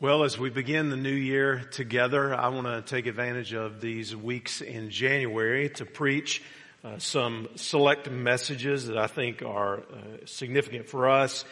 Well, as we begin the new year together, I want to take advantage of these weeks in January to preach uh, some select messages that I think are uh, significant for us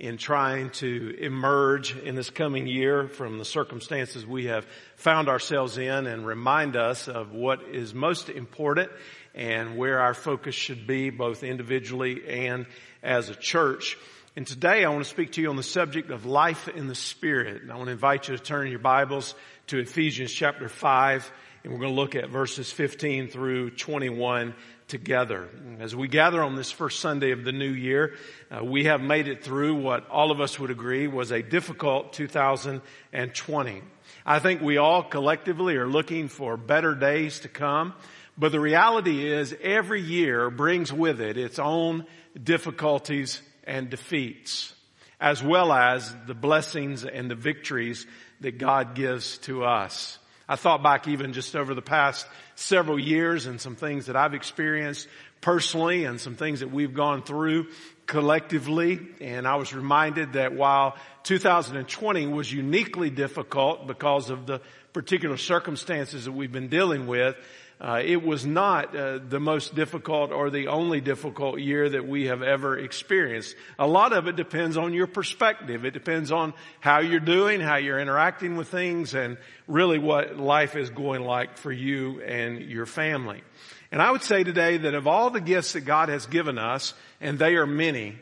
in trying to emerge in this coming year from the circumstances we have found ourselves in and remind us of what is most important and where our focus should be both individually and as a church. And today I want to speak to you on the subject of life in the Spirit. And I want to invite you to turn your Bibles to Ephesians chapter 5, and we're going to look at verses 15 through 21 together. As we gather on this first Sunday of the new year, uh, we have made it through what all of us would agree was a difficult 2020. I think we all collectively are looking for better days to come, but the reality is every year brings with it its own difficulties and defeats, as well as the blessings and the victories that God gives to us. I thought back even just over the past several years and some things that I've experienced personally and some things that we've gone through collectively. And I was reminded that while 2020 was uniquely difficult because of the particular circumstances that we've been dealing with, uh, it was not uh, the most difficult or the only difficult year that we have ever experienced. A lot of it depends on your perspective. It depends on how you're doing, how you're interacting with things, and really what life is going like for you and your family. And I would say today that of all the gifts that God has given us, and they are many,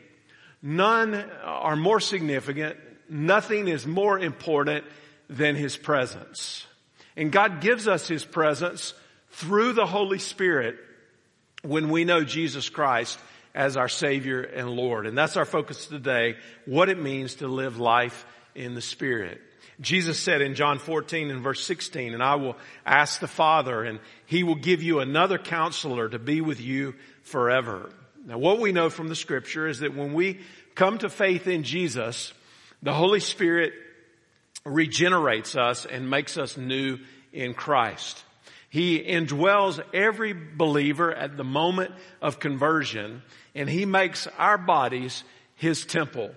none are more significant, nothing is more important than His presence. And God gives us His presence through the Holy Spirit when we know Jesus Christ as our Savior and Lord. And that's our focus today, what it means to live life in the Spirit. Jesus said in John 14 and verse 16, and I will ask the Father and He will give you another counselor to be with you forever. Now what we know from the scripture is that when we come to faith in Jesus, the Holy Spirit regenerates us and makes us new in Christ. He indwells every believer at the moment of conversion and he makes our bodies his temple.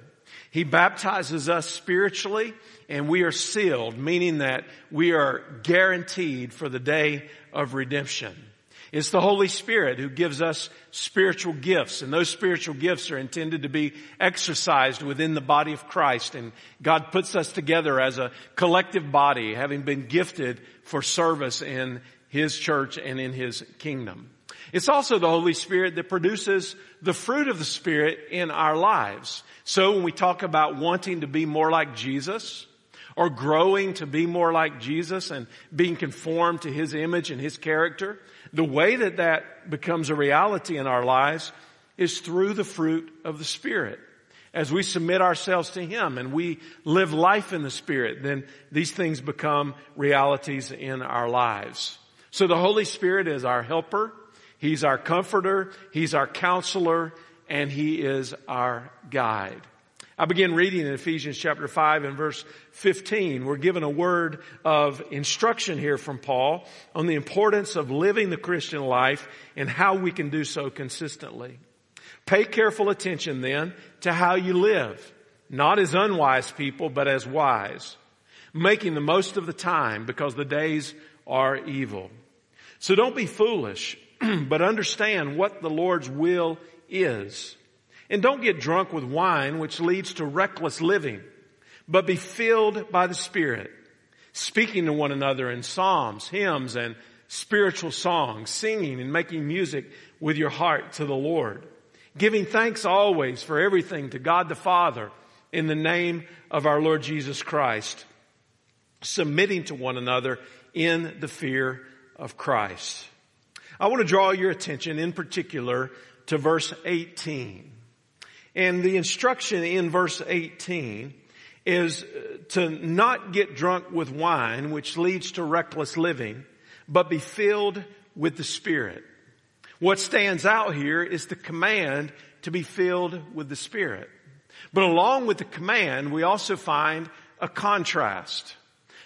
He baptizes us spiritually and we are sealed, meaning that we are guaranteed for the day of redemption. It's the Holy Spirit who gives us spiritual gifts and those spiritual gifts are intended to be exercised within the body of Christ and God puts us together as a collective body having been gifted for service in his church and in His kingdom. It's also the Holy Spirit that produces the fruit of the Spirit in our lives. So when we talk about wanting to be more like Jesus, or growing to be more like Jesus and being conformed to His image and His character, the way that that becomes a reality in our lives is through the fruit of the Spirit. As we submit ourselves to Him and we live life in the Spirit, then these things become realities in our lives. So the Holy Spirit is our helper. He's our comforter. He's our counselor and he is our guide. I begin reading in Ephesians chapter 5 and verse 15. We're given a word of instruction here from Paul on the importance of living the Christian life and how we can do so consistently. Pay careful attention then to how you live, not as unwise people, but as wise, making the most of the time because the days are evil. So don't be foolish, but understand what the Lord's will is. And don't get drunk with wine, which leads to reckless living, but be filled by the Spirit, speaking to one another in psalms, hymns, and spiritual songs, singing and making music with your heart to the Lord, giving thanks always for everything to God the Father in the name of our Lord Jesus Christ, submitting to one another in the fear of Christ. I want to draw your attention in particular to verse 18. And the instruction in verse 18 is uh, to not get drunk with wine, which leads to reckless living, but be filled with the Spirit. What stands out here is the command to be filled with the Spirit. But along with the command, we also find a contrast.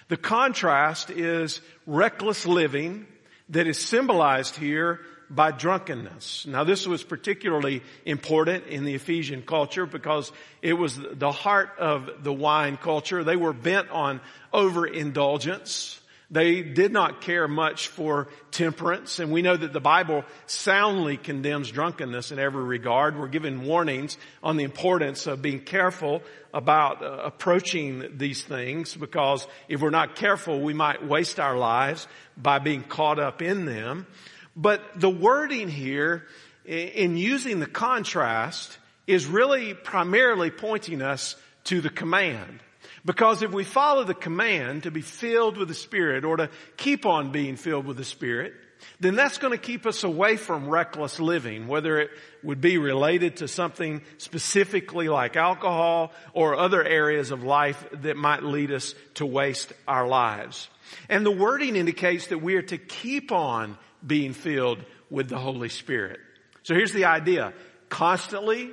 The contrast is reckless living that is symbolized here by drunkenness. Now this was particularly important in the Ephesian culture because it was the heart of the wine culture. They were bent on overindulgence. They did not care much for temperance, and we know that the Bible soundly condemns drunkenness in every regard. We're given warnings on the importance of being careful about uh, approaching these things because if we're not careful, we might waste our lives by being caught up in them. But the wording here in using the contrast is really primarily pointing us to the command. Because if we follow the command to be filled with the Spirit or to keep on being filled with the Spirit, then that's going to keep us away from reckless living, whether it would be related to something specifically like alcohol or other areas of life that might lead us to waste our lives. And the wording indicates that we are to keep on being filled with the Holy Spirit. So here's the idea. Constantly,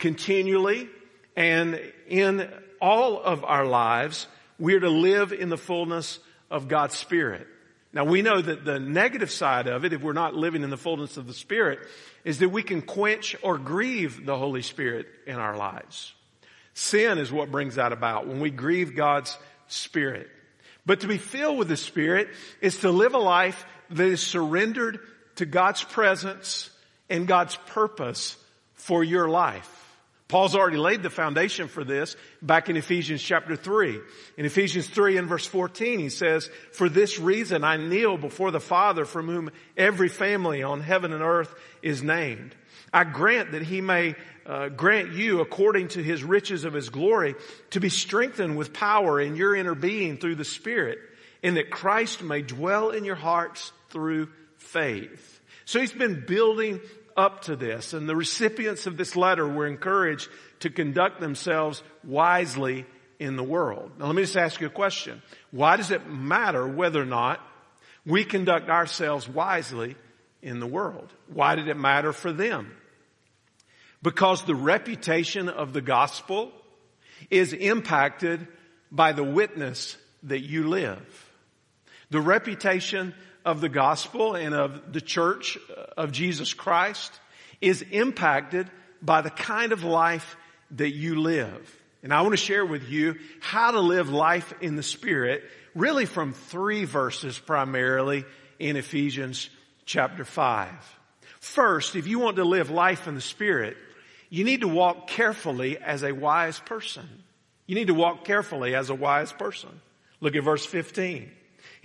continually, and in all of our lives, we're to live in the fullness of God's Spirit. Now we know that the negative side of it, if we're not living in the fullness of the Spirit, is that we can quench or grieve the Holy Spirit in our lives. Sin is what brings that about when we grieve God's Spirit. But to be filled with the Spirit is to live a life that is surrendered to God's presence and God's purpose for your life. Paul's already laid the foundation for this back in Ephesians chapter 3. In Ephesians 3 and verse 14 he says, For this reason I kneel before the Father from whom every family on heaven and earth is named. I grant that he may uh, grant you according to his riches of his glory to be strengthened with power in your inner being through the Spirit and that Christ may dwell in your hearts through faith. So he's been building up to this and the recipients of this letter were encouraged to conduct themselves wisely in the world. Now let me just ask you a question. Why does it matter whether or not we conduct ourselves wisely in the world? Why did it matter for them? Because the reputation of the gospel is impacted by the witness that you live. The reputation of the gospel and of the church uh, of Jesus Christ is impacted by the kind of life that you live. And I want to share with you how to live life in the Spirit, really from three verses primarily in Ephesians chapter 5. First, if you want to live life in the Spirit, you need to walk carefully as a wise person. You need to walk carefully as a wise person. Look at verse 15.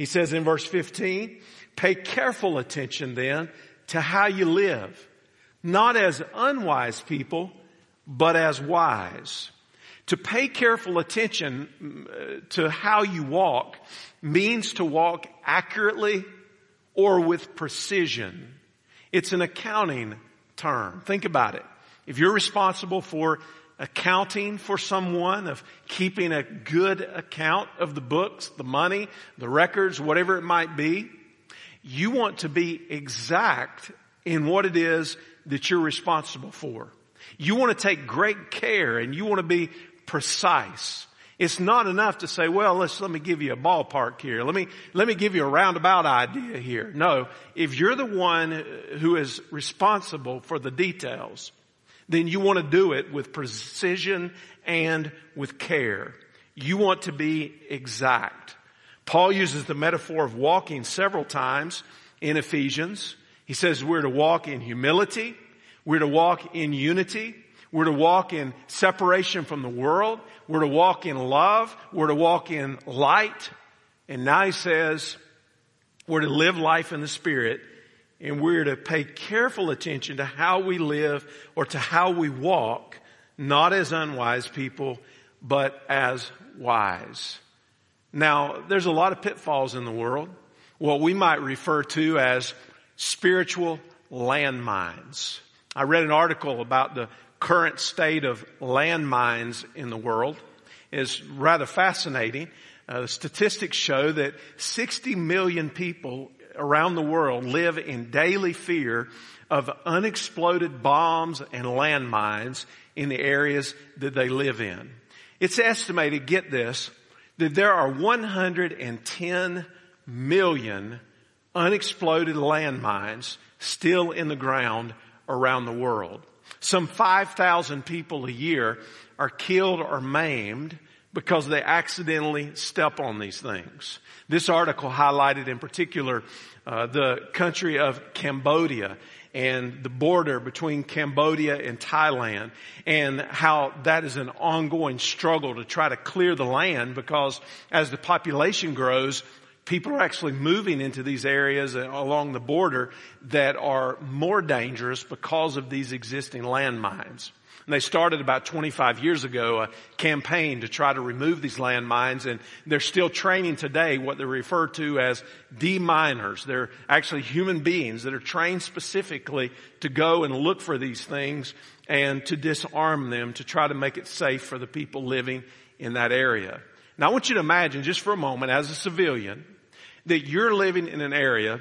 He says in verse 15, pay careful attention then to how you live, not as unwise people, but as wise. To pay careful attention mm, to how you walk means to walk accurately or with precision. It's an accounting term. Think about it. If you're responsible for accounting for someone, of keeping a good account of the books, the money, the records, whatever it might be. You want to be exact in what it is that you're responsible for. You want to take great care and you want to be precise. It's not enough to say, well, let's, let me give you a ballpark here. Let me, let me give you a roundabout idea here. No, if you're the one who is responsible for the details, then you want to do it with precision and with care. You want to be exact. Paul uses the metaphor of walking several times in Ephesians. He says we're to walk in humility. We're to walk in unity. We're to walk in separation from the world. We're to walk in love. We're to walk in light. And now he says we're to live life in the Spirit and we're to pay careful attention to how we live or to how we walk, not as unwise people, but as wise. Now, there's a lot of pitfalls in the world, what we might refer to as spiritual landmines. I read an article about the current state of landmines in the world. It's rather fascinating. Uh, statistics show that 60 million people around the world live in daily fear of unexploded bombs and landmines in the areas that they live in. It's estimated, get this, that there are 110 million unexploded landmines still in the ground around the world. Some 5,000 people a year are killed or maimed because they accidentally step on these things. This article highlighted in particular uh, the country of Cambodia and the border between Cambodia and Thailand and how that is an ongoing struggle to try to clear the land because as the population grows, people are actually moving into these areas uh, along the border that are more dangerous because of these existing landmines. And they started about 25 years ago a campaign to try to remove these landmines and they're still training today what they refer to as deminers. They're actually human beings that are trained specifically to go and look for these things and to disarm them to try to make it safe for the people living in that area. Now I want you to imagine just for a moment as a civilian that you're living in an area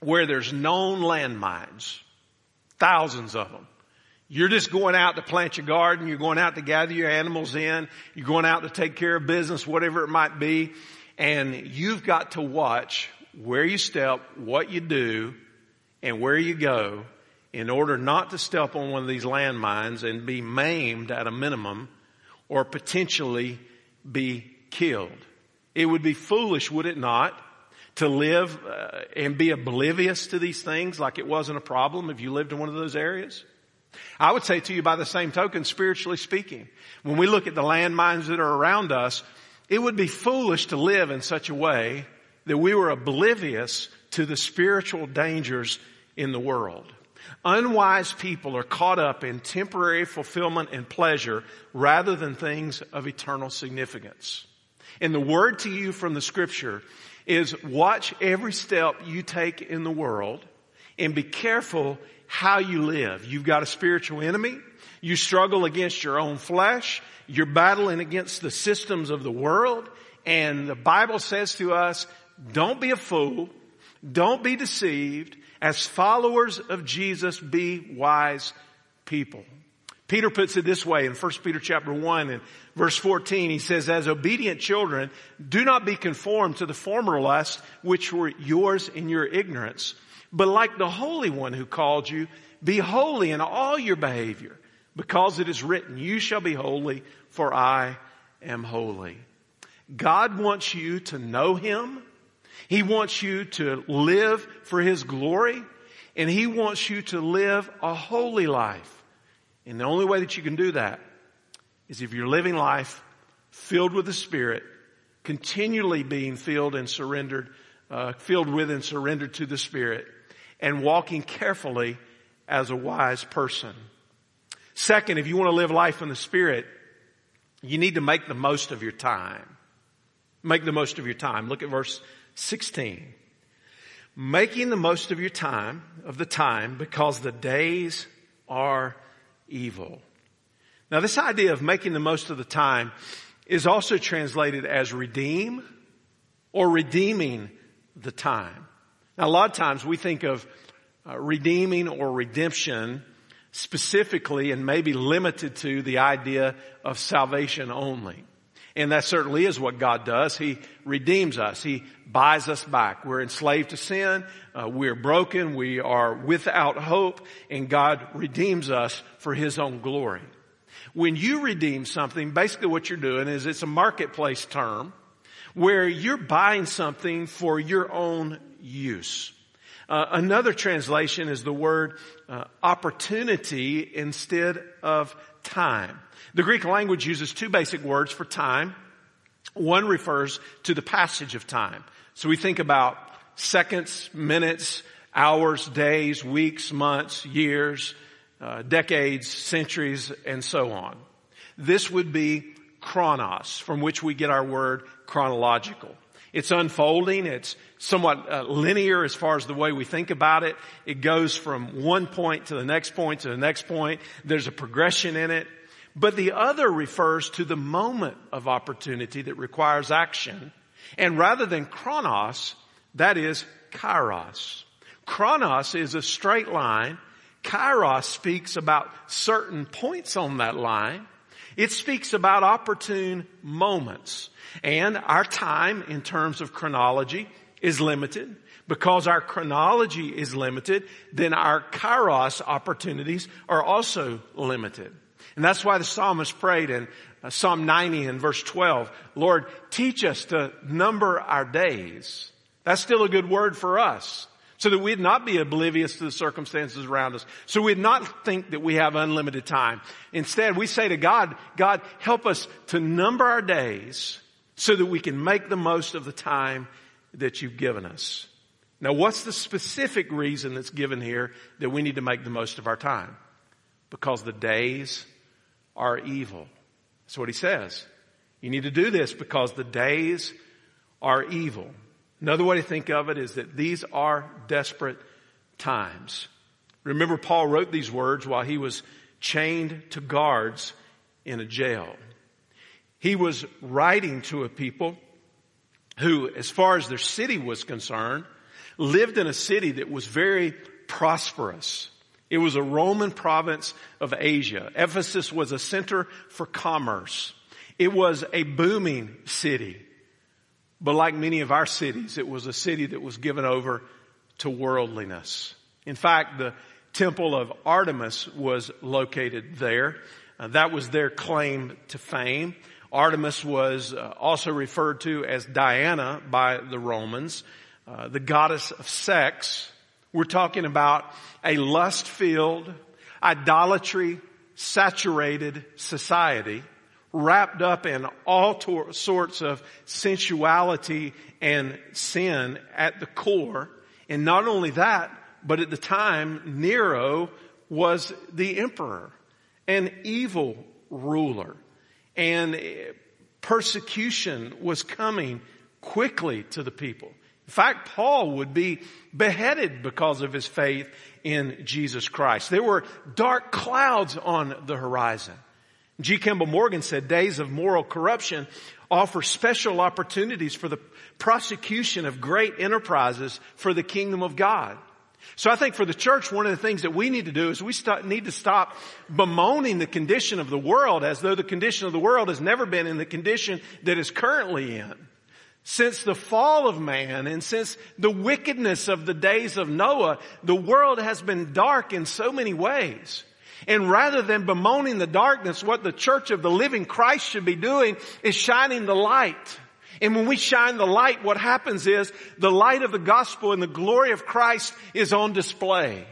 where there's known landmines, thousands of them. You're just going out to plant your garden. You're going out to gather your animals in. You're going out to take care of business, whatever it might be. And you've got to watch where you step, what you do, and where you go in order not to step on one of these landmines and be maimed at a minimum or potentially be killed. It would be foolish, would it not, to live uh, and be oblivious to these things like it wasn't a problem if you lived in one of those areas? I would say to you by the same token, spiritually speaking, when we look at the landmines that are around us, it would be foolish to live in such a way that we were oblivious to the spiritual dangers in the world. Unwise people are caught up in temporary fulfillment and pleasure rather than things of eternal significance. And the word to you from the scripture is watch every step you take in the world and be careful how you live. You've got a spiritual enemy. You struggle against your own flesh. You're battling against the systems of the world. And the Bible says to us, don't be a fool. Don't be deceived. As followers of Jesus, be wise people. Peter puts it this way in 1 Peter chapter 1 and verse 14. He says, as obedient children, do not be conformed to the former lusts which were yours in your ignorance but like the Holy One who called you, be holy in all your behavior, because it is written, you shall be holy, for I am holy. God wants you to know Him. He wants you to live for His glory, and He wants you to live a holy life. And the only way that you can do that is if you're living life filled with the Spirit, continually being filled and surrendered, uh, filled with and surrendered to the Spirit and walking carefully as a wise person. Second, if you want to live life in the Spirit, you need to make the most of your time. Make the most of your time. Look at verse 16. Making the most of your time, of the time, because the days are evil. Now this idea of making the most of the time is also translated as redeem or redeeming the time. Now, a lot of times we think of uh, redeeming or redemption specifically and maybe limited to the idea of salvation only. And that certainly is what God does. He redeems us. He buys us back. We're enslaved to sin. Uh, we're broken. We are without hope and God redeems us for His own glory. When you redeem something, basically what you're doing is it's a marketplace term where you're buying something for your own use. Uh, another translation is the word uh, opportunity instead of time. The Greek language uses two basic words for time. One refers to the passage of time. So we think about seconds, minutes, hours, days, weeks, months, years, uh, decades, centuries, and so on. This would be chronos, from which we get our word chronological. It's unfolding. It's somewhat uh, linear as far as the way we think about it. It goes from one point to the next point to the next point. There's a progression in it. But the other refers to the moment of opportunity that requires action. And rather than chronos, that is kairos. Chronos is a straight line. Kairos speaks about certain points on that line. It speaks about opportune moments. And our time in terms of chronology is limited. Because our chronology is limited, then our kairos opportunities are also limited. And that's why the psalmist prayed in uh, Psalm 90 and verse 12, Lord, teach us to number our days. That's still a good word for us. So that we'd not be oblivious to the circumstances around us. So we'd not think that we have unlimited time. Instead, we say to God, God, help us to number our days so that we can make the most of the time that you've given us. Now what's the specific reason that's given here that we need to make the most of our time? Because the days are evil. That's what he says. You need to do this because the days are evil. Another way to think of it is that these are desperate times. Remember Paul wrote these words while he was chained to guards in a jail. He was writing to a people who, as far as their city was concerned, lived in a city that was very prosperous. It was a Roman province of Asia. Ephesus was a center for commerce. It was a booming city. But like many of our cities, it was a city that was given over to worldliness. In fact, the temple of Artemis was located there. Uh, that was their claim to fame. Artemis was uh, also referred to as Diana by the Romans, uh, the goddess of sex. We're talking about a lust-filled, idolatry saturated society wrapped up in all tor- sorts of sensuality and sin at the core. And not only that, but at the time, Nero was the emperor, an evil ruler. And persecution was coming quickly to the people. In fact, Paul would be beheaded because of his faith in Jesus Christ. There were dark clouds on the horizon. G. Campbell Morgan said days of moral corruption offer special opportunities for the prosecution of great enterprises for the kingdom of God. So I think for the church, one of the things that we need to do is we need to stop bemoaning the condition of the world as though the condition of the world has never been in the condition that is currently in. Since the fall of man and since the wickedness of the days of Noah, the world has been dark in so many ways. And rather than bemoaning the darkness, what the church of the living Christ should be doing is shining the light. And when we shine the light, what happens is the light of the gospel and the glory of Christ is on display.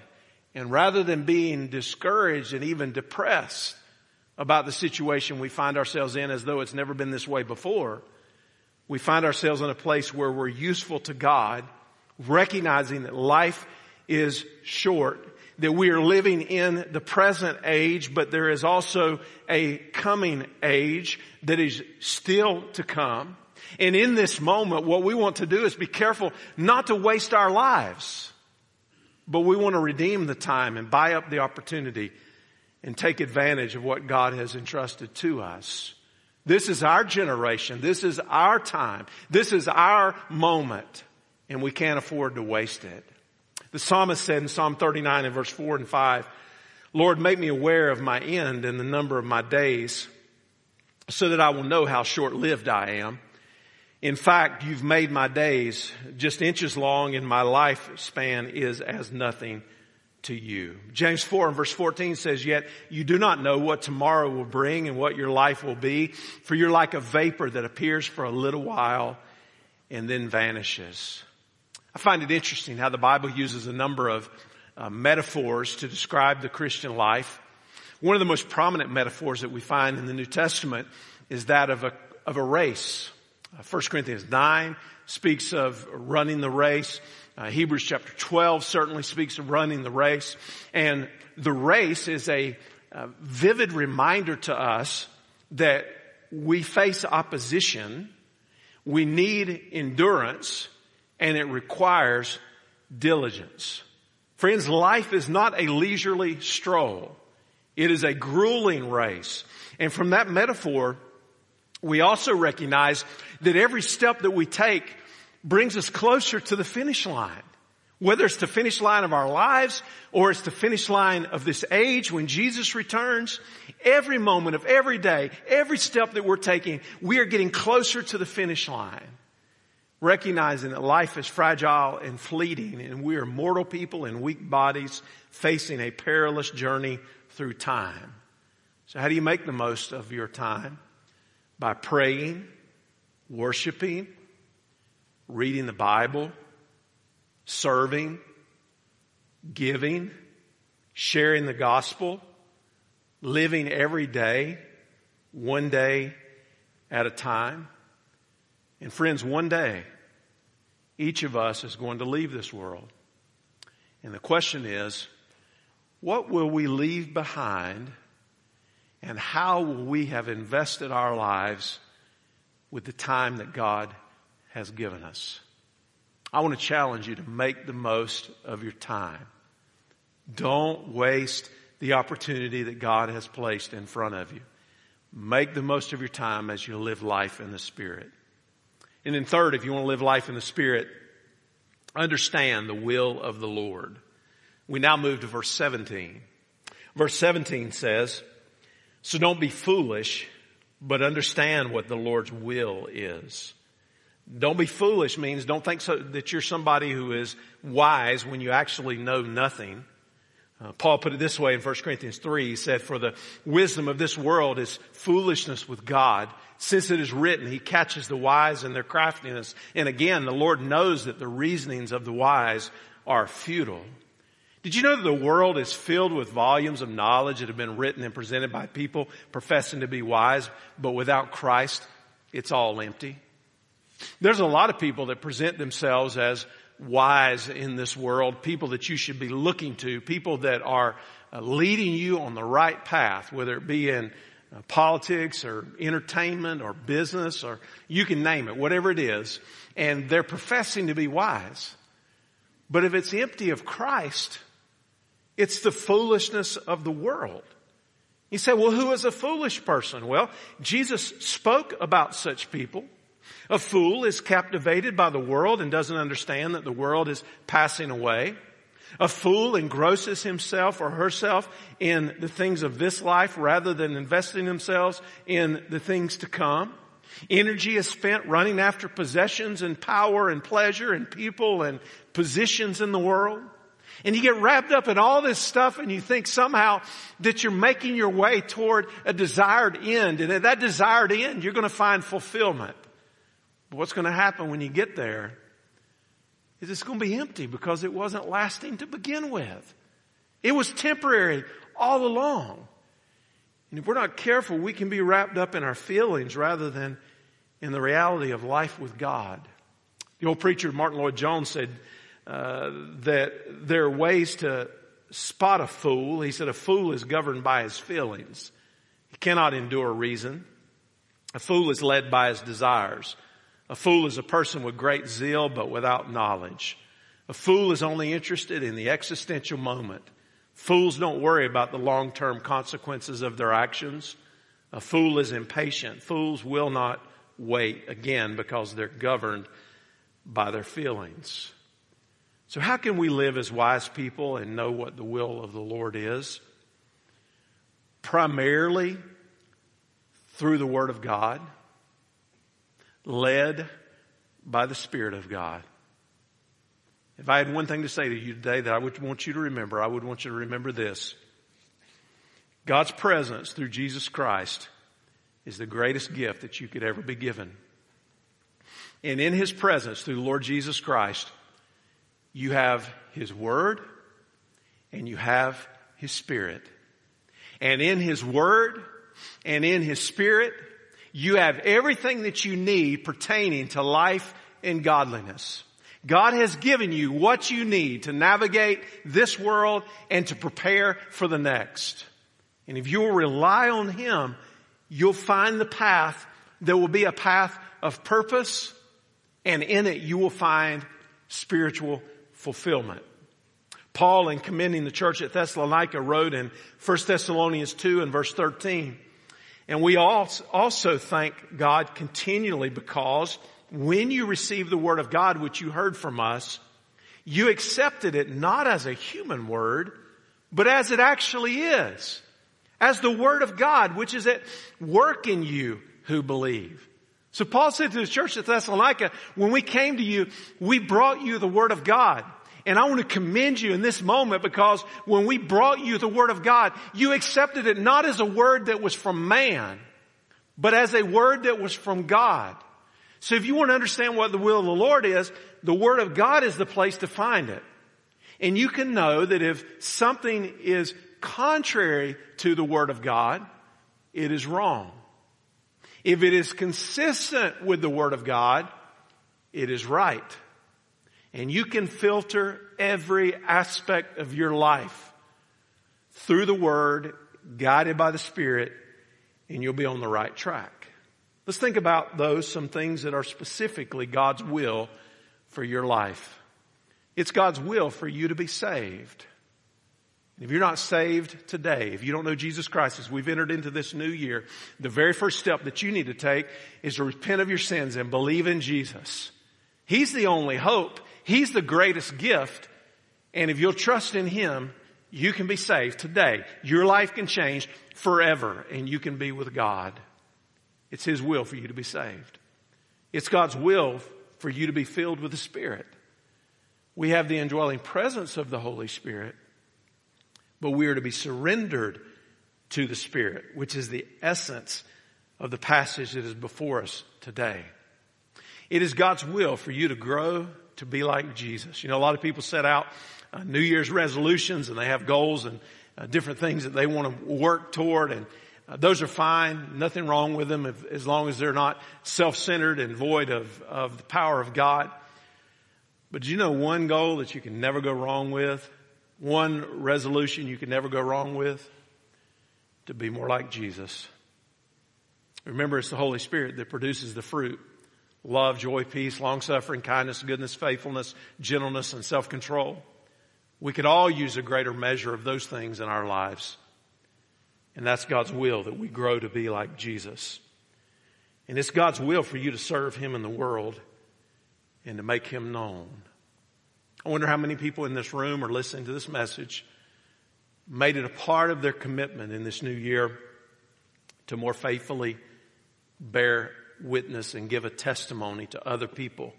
And rather than being discouraged and even depressed about the situation we find ourselves in as though it's never been this way before, we find ourselves in a place where we're useful to God, recognizing that life is short, that we are living in the present age, but there is also a coming age that is still to come. And in this moment, what we want to do is be careful not to waste our lives, but we want to redeem the time and buy up the opportunity and take advantage of what God has entrusted to us. This is our generation. This is our time. This is our moment. And we can't afford to waste it. The psalmist said in Psalm 39 and verse 4 and 5, Lord, make me aware of my end and the number of my days so that I will know how short lived I am. In fact, you've made my days just inches long and my lifespan is as nothing to you. James 4 and verse 14 says, yet you do not know what tomorrow will bring and what your life will be, for you're like a vapor that appears for a little while and then vanishes. I find it interesting how the Bible uses a number of uh, metaphors to describe the Christian life. One of the most prominent metaphors that we find in the New Testament is that of a, of a race. Uh, 1 Corinthians 9 speaks of running the race. Uh, Hebrews chapter 12 certainly speaks of running the race. And the race is a, a vivid reminder to us that we face opposition, we need endurance, and it requires diligence. Friends, life is not a leisurely stroll. It is a grueling race. And from that metaphor, we also recognize that every step that we take brings us closer to the finish line. Whether it's the finish line of our lives or it's the finish line of this age when Jesus returns, every moment of every day, every step that we're taking, we are getting closer to the finish line. Recognizing that life is fragile and fleeting and we are mortal people in weak bodies facing a perilous journey through time. So how do you make the most of your time? By praying, worshiping, reading the Bible, serving, giving, sharing the gospel, living every day, one day at a time. And friends, one day, each of us is going to leave this world. And the question is, what will we leave behind and how will we have invested our lives with the time that God has given us? I want to challenge you to make the most of your time. Don't waste the opportunity that God has placed in front of you. Make the most of your time as you live life in the Spirit. And then third, if you want to live life in the Spirit, understand the will of the Lord. We now move to verse 17. Verse 17 says, so don't be foolish, but understand what the Lord's will is. Don't be foolish means don't think so, that you're somebody who is wise when you actually know nothing. Uh, Paul put it this way in 1 Corinthians 3. He said, for the wisdom of this world is foolishness with God. Since it is written, he catches the wise in their craftiness. And again, the Lord knows that the reasonings of the wise are futile. Did you know that the world is filled with volumes of knowledge that have been written and presented by people professing to be wise, but without Christ, it's all empty? There's a lot of people that present themselves as wise in this world, people that you should be looking to, people that are uh, leading you on the right path, whether it be in uh, politics or entertainment or business or you can name it, whatever it is. And they're professing to be wise. But if it's empty of Christ, it's the foolishness of the world. You say, well, who is a foolish person? Well, Jesus spoke about such people. A fool is captivated by the world and doesn't understand that the world is passing away. A fool engrosses himself or herself in the things of this life rather than investing themselves in the things to come. Energy is spent running after possessions and power and pleasure and people and positions in the world. And you get wrapped up in all this stuff and you think somehow that you're making your way toward a desired end. And at that desired end, you're going to find fulfillment. But what's going to happen when you get there is it's going to be empty because it wasn't lasting to begin with. It was temporary all along. And if we're not careful, we can be wrapped up in our feelings rather than in the reality of life with God. The old preacher Martyn Lloyd-Jones said, uh, that there are ways to spot a fool. He said a fool is governed by his feelings. He cannot endure reason. A fool is led by his desires. A fool is a person with great zeal but without knowledge. A fool is only interested in the existential moment. Fools don't worry about the long-term consequences of their actions. A fool is impatient. Fools will not wait again because they're governed by their feelings. So how can we live as wise people and know what the will of the Lord is? Primarily through the Word of God, led by the Spirit of God. If I had one thing to say to you today that I would want you to remember, I would want you to remember this. God's presence through Jesus Christ is the greatest gift that you could ever be given. And in His presence through the Lord Jesus Christ, you have His Word and you have His Spirit. And in His Word and in His Spirit, you have everything that you need pertaining to life and godliness. God has given you what you need to navigate this world and to prepare for the next. And if you will rely on Him, you'll find the path that will be a path of purpose and in it you will find spiritual fulfillment. Paul, in commending the church at Thessalonica, wrote in 1 Thessalonians 2 and verse 13, and we also thank God continually because when you received the word of God, which you heard from us, you accepted it not as a human word, but as it actually is. As the word of God, which is at work in you who believe. So Paul said to the church at Thessalonica, when we came to you, we brought you the Word of God. And I want to commend you in this moment because when we brought you the Word of God, you accepted it not as a word that was from man, but as a word that was from God. So if you want to understand what the will of the Lord is, the Word of God is the place to find it. And you can know that if something is contrary to the Word of God, it is wrong. If it is consistent with the Word of God, it is right. And you can filter every aspect of your life through the Word, guided by the Spirit, and you'll be on the right track. Let's think about those, some things that are specifically God's will for your life. It's God's will for you to be saved. If you're not saved today, if you don't know Jesus Christ as we've entered into this new year, the very first step that you need to take is to repent of your sins and believe in Jesus. He's the only hope. He's the greatest gift. And if you'll trust in Him, you can be saved today. Your life can change forever and you can be with God. It's His will for you to be saved. It's God's will for you to be filled with the Spirit. We have the indwelling presence of the Holy Spirit but we are to be surrendered to the Spirit, which is the essence of the passage that is before us today. It is God's will for you to grow to be like Jesus. You know, a lot of people set out uh, New Year's resolutions and they have goals and uh, different things that they want to work toward and uh, those are fine. Nothing wrong with them if, as long as they're not self-centered and void of, of the power of God. But do you know one goal that you can never go wrong with? one resolution you can never go wrong with? To be more like Jesus. Remember, it's the Holy Spirit that produces the fruit. Love, joy, peace, long suffering, kindness, goodness, faithfulness, gentleness, and self-control. We could all use a greater measure of those things in our lives. And that's God's will that we grow to be like Jesus. And it's God's will for you to serve Him in the world and to make Him known. I wonder how many people in this room are listening to this message made it a part of their commitment in this new year to more faithfully bear witness and give a testimony to other people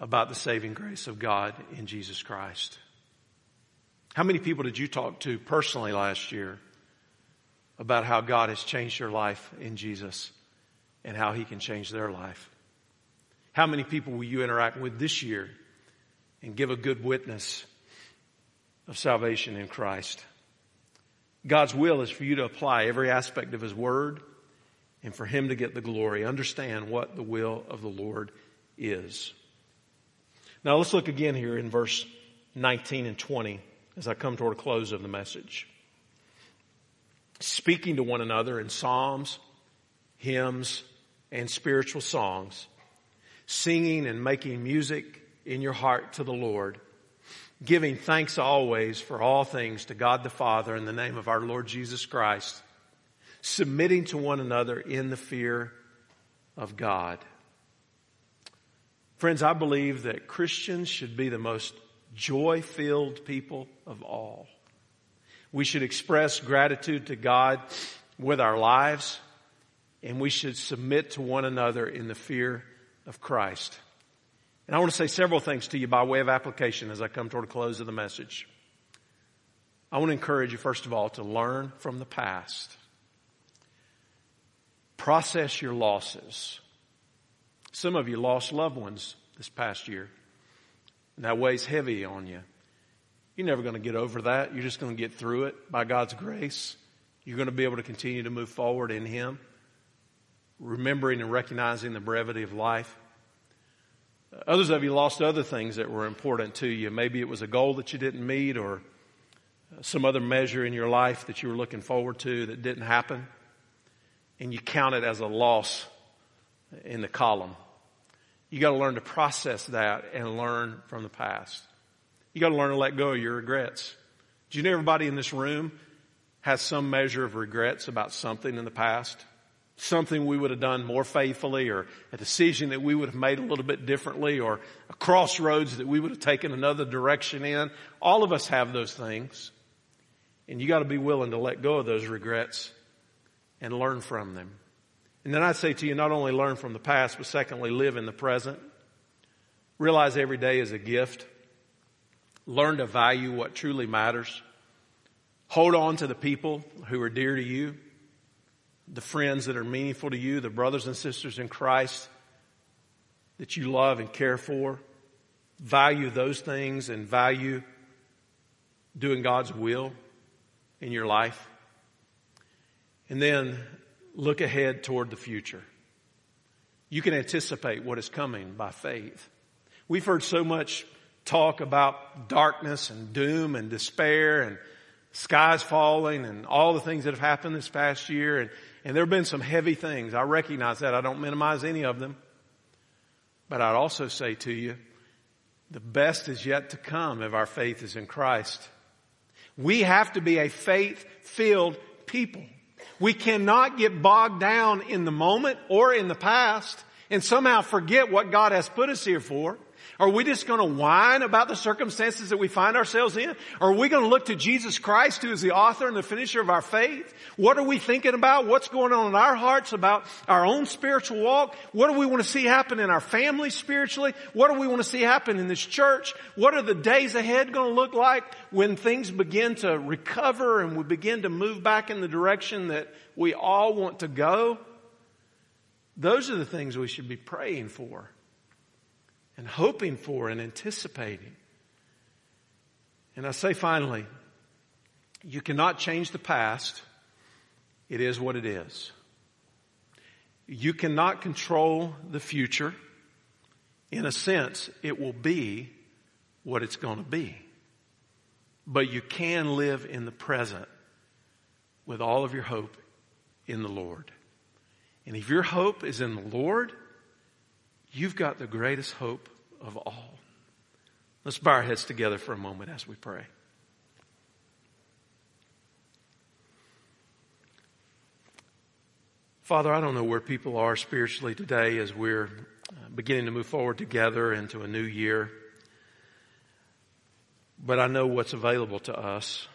about the saving grace of God in Jesus Christ. How many people did you talk to personally last year about how God has changed your life in Jesus and how he can change their life? How many people will you interact with this year and give a good witness of salvation in Christ. God's will is for you to apply every aspect of His Word and for Him to get the glory. Understand what the will of the Lord is. Now let's look again here in verse 19 and 20 as I come toward a close of the message. Speaking to one another in psalms, hymns, and spiritual songs, singing and making music in your heart to the Lord, giving thanks always for all things to God the Father in the name of our Lord Jesus Christ, submitting to one another in the fear of God. Friends, I believe that Christians should be the most joy filled people of all. We should express gratitude to God with our lives and we should submit to one another in the fear of Christ. And I want to say several things to you by way of application as I come toward a close of the message. I want to encourage you, first of all, to learn from the past. Process your losses. Some of you lost loved ones this past year. And that weighs heavy on you. You're never going to get over that. You're just going to get through it by God's grace. You're going to be able to continue to move forward in Him, remembering and recognizing the brevity of life. Others of you lost other things that were important to you. Maybe it was a goal that you didn't meet or some other measure in your life that you were looking forward to that didn't happen. And you count it as a loss in the column. You got to learn to process that and learn from the past. You got to learn to let go of your regrets. Do you know everybody in this room has some measure of regrets about something in the past? something we would have done more faithfully or a decision that we would have made a little bit differently or a crossroads that we would have taken another direction in. All of us have those things. And you got to be willing to let go of those regrets and learn from them. And then I'd say to you, not only learn from the past, but secondly, live in the present. Realize every day is a gift. Learn to value what truly matters. Hold on to the people who are dear to you, the friends that are meaningful to you, the brothers and sisters in Christ that you love and care for. Value those things and value doing God's will in your life. And then look ahead toward the future. You can anticipate what is coming by faith. We've heard so much talk about darkness and doom and despair and skies falling and all the things that have happened this past year. And, and there have been some heavy things. I recognize that. I don't minimize any of them. But I'd also say to you, the best is yet to come if our faith is in Christ. We have to be a faith filled people. We cannot get bogged down in the moment or in the past and somehow forget what God has put us here for. Are we just going to whine about the circumstances that we find ourselves in? Are we going to look to Jesus Christ who is the author and the finisher of our faith? What are we thinking about? What's going on in our hearts about our own spiritual walk? What do we want to see happen in our family spiritually? What do we want to see happen in this church? What are the days ahead going to look like when things begin to recover and we begin to move back in the direction that we all want to go? Those are the things we should be praying for and hoping for and anticipating. And I say finally, you cannot change the past. It is what it is. You cannot control the future. In a sense, it will be what it's going to be. But you can live in the present with all of your hope in the Lord. And if your hope is in the Lord, You've got the greatest hope of all. Let's bow our heads together for a moment as we pray. Father, I don't know where people are spiritually today as we're uh, beginning to move forward together into a new year. But I know what's available to us,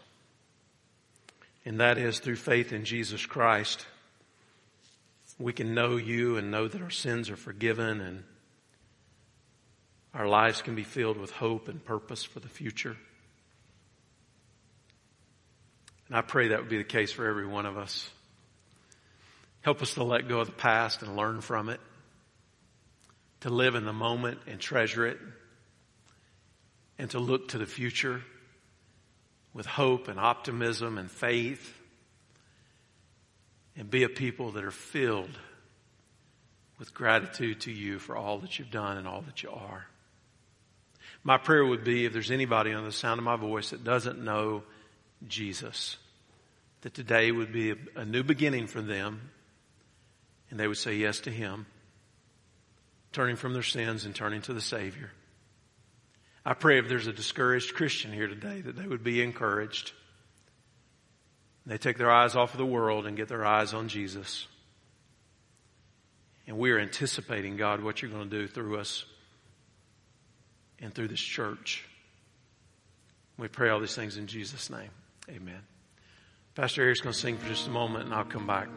and that is through faith in Jesus Christ we can know you and know that our sins are forgiven and our lives can be filled with hope and purpose for the future. And I pray that would be the case for every one of us. Help us to let go of the past and learn from it, to live in the moment and treasure it, and to look to the future with hope and optimism and faith and be a people that are filled with gratitude to you for all that you've done and all that you are. My prayer would be if there's anybody on the sound of my voice that doesn't know Jesus, that today would be a, new beginning for them and they would say yes to Him, turning from their sins and turning to the Savior. I pray if there's a discouraged Christian here today that they would be encouraged they take their eyes off of the world and get their eyes on Jesus. And we are anticipating, God, what you're going to do through us and through this church. We pray all these things in Jesus' name. Amen. Pastor Eric's going to sing for just a moment and I'll come back.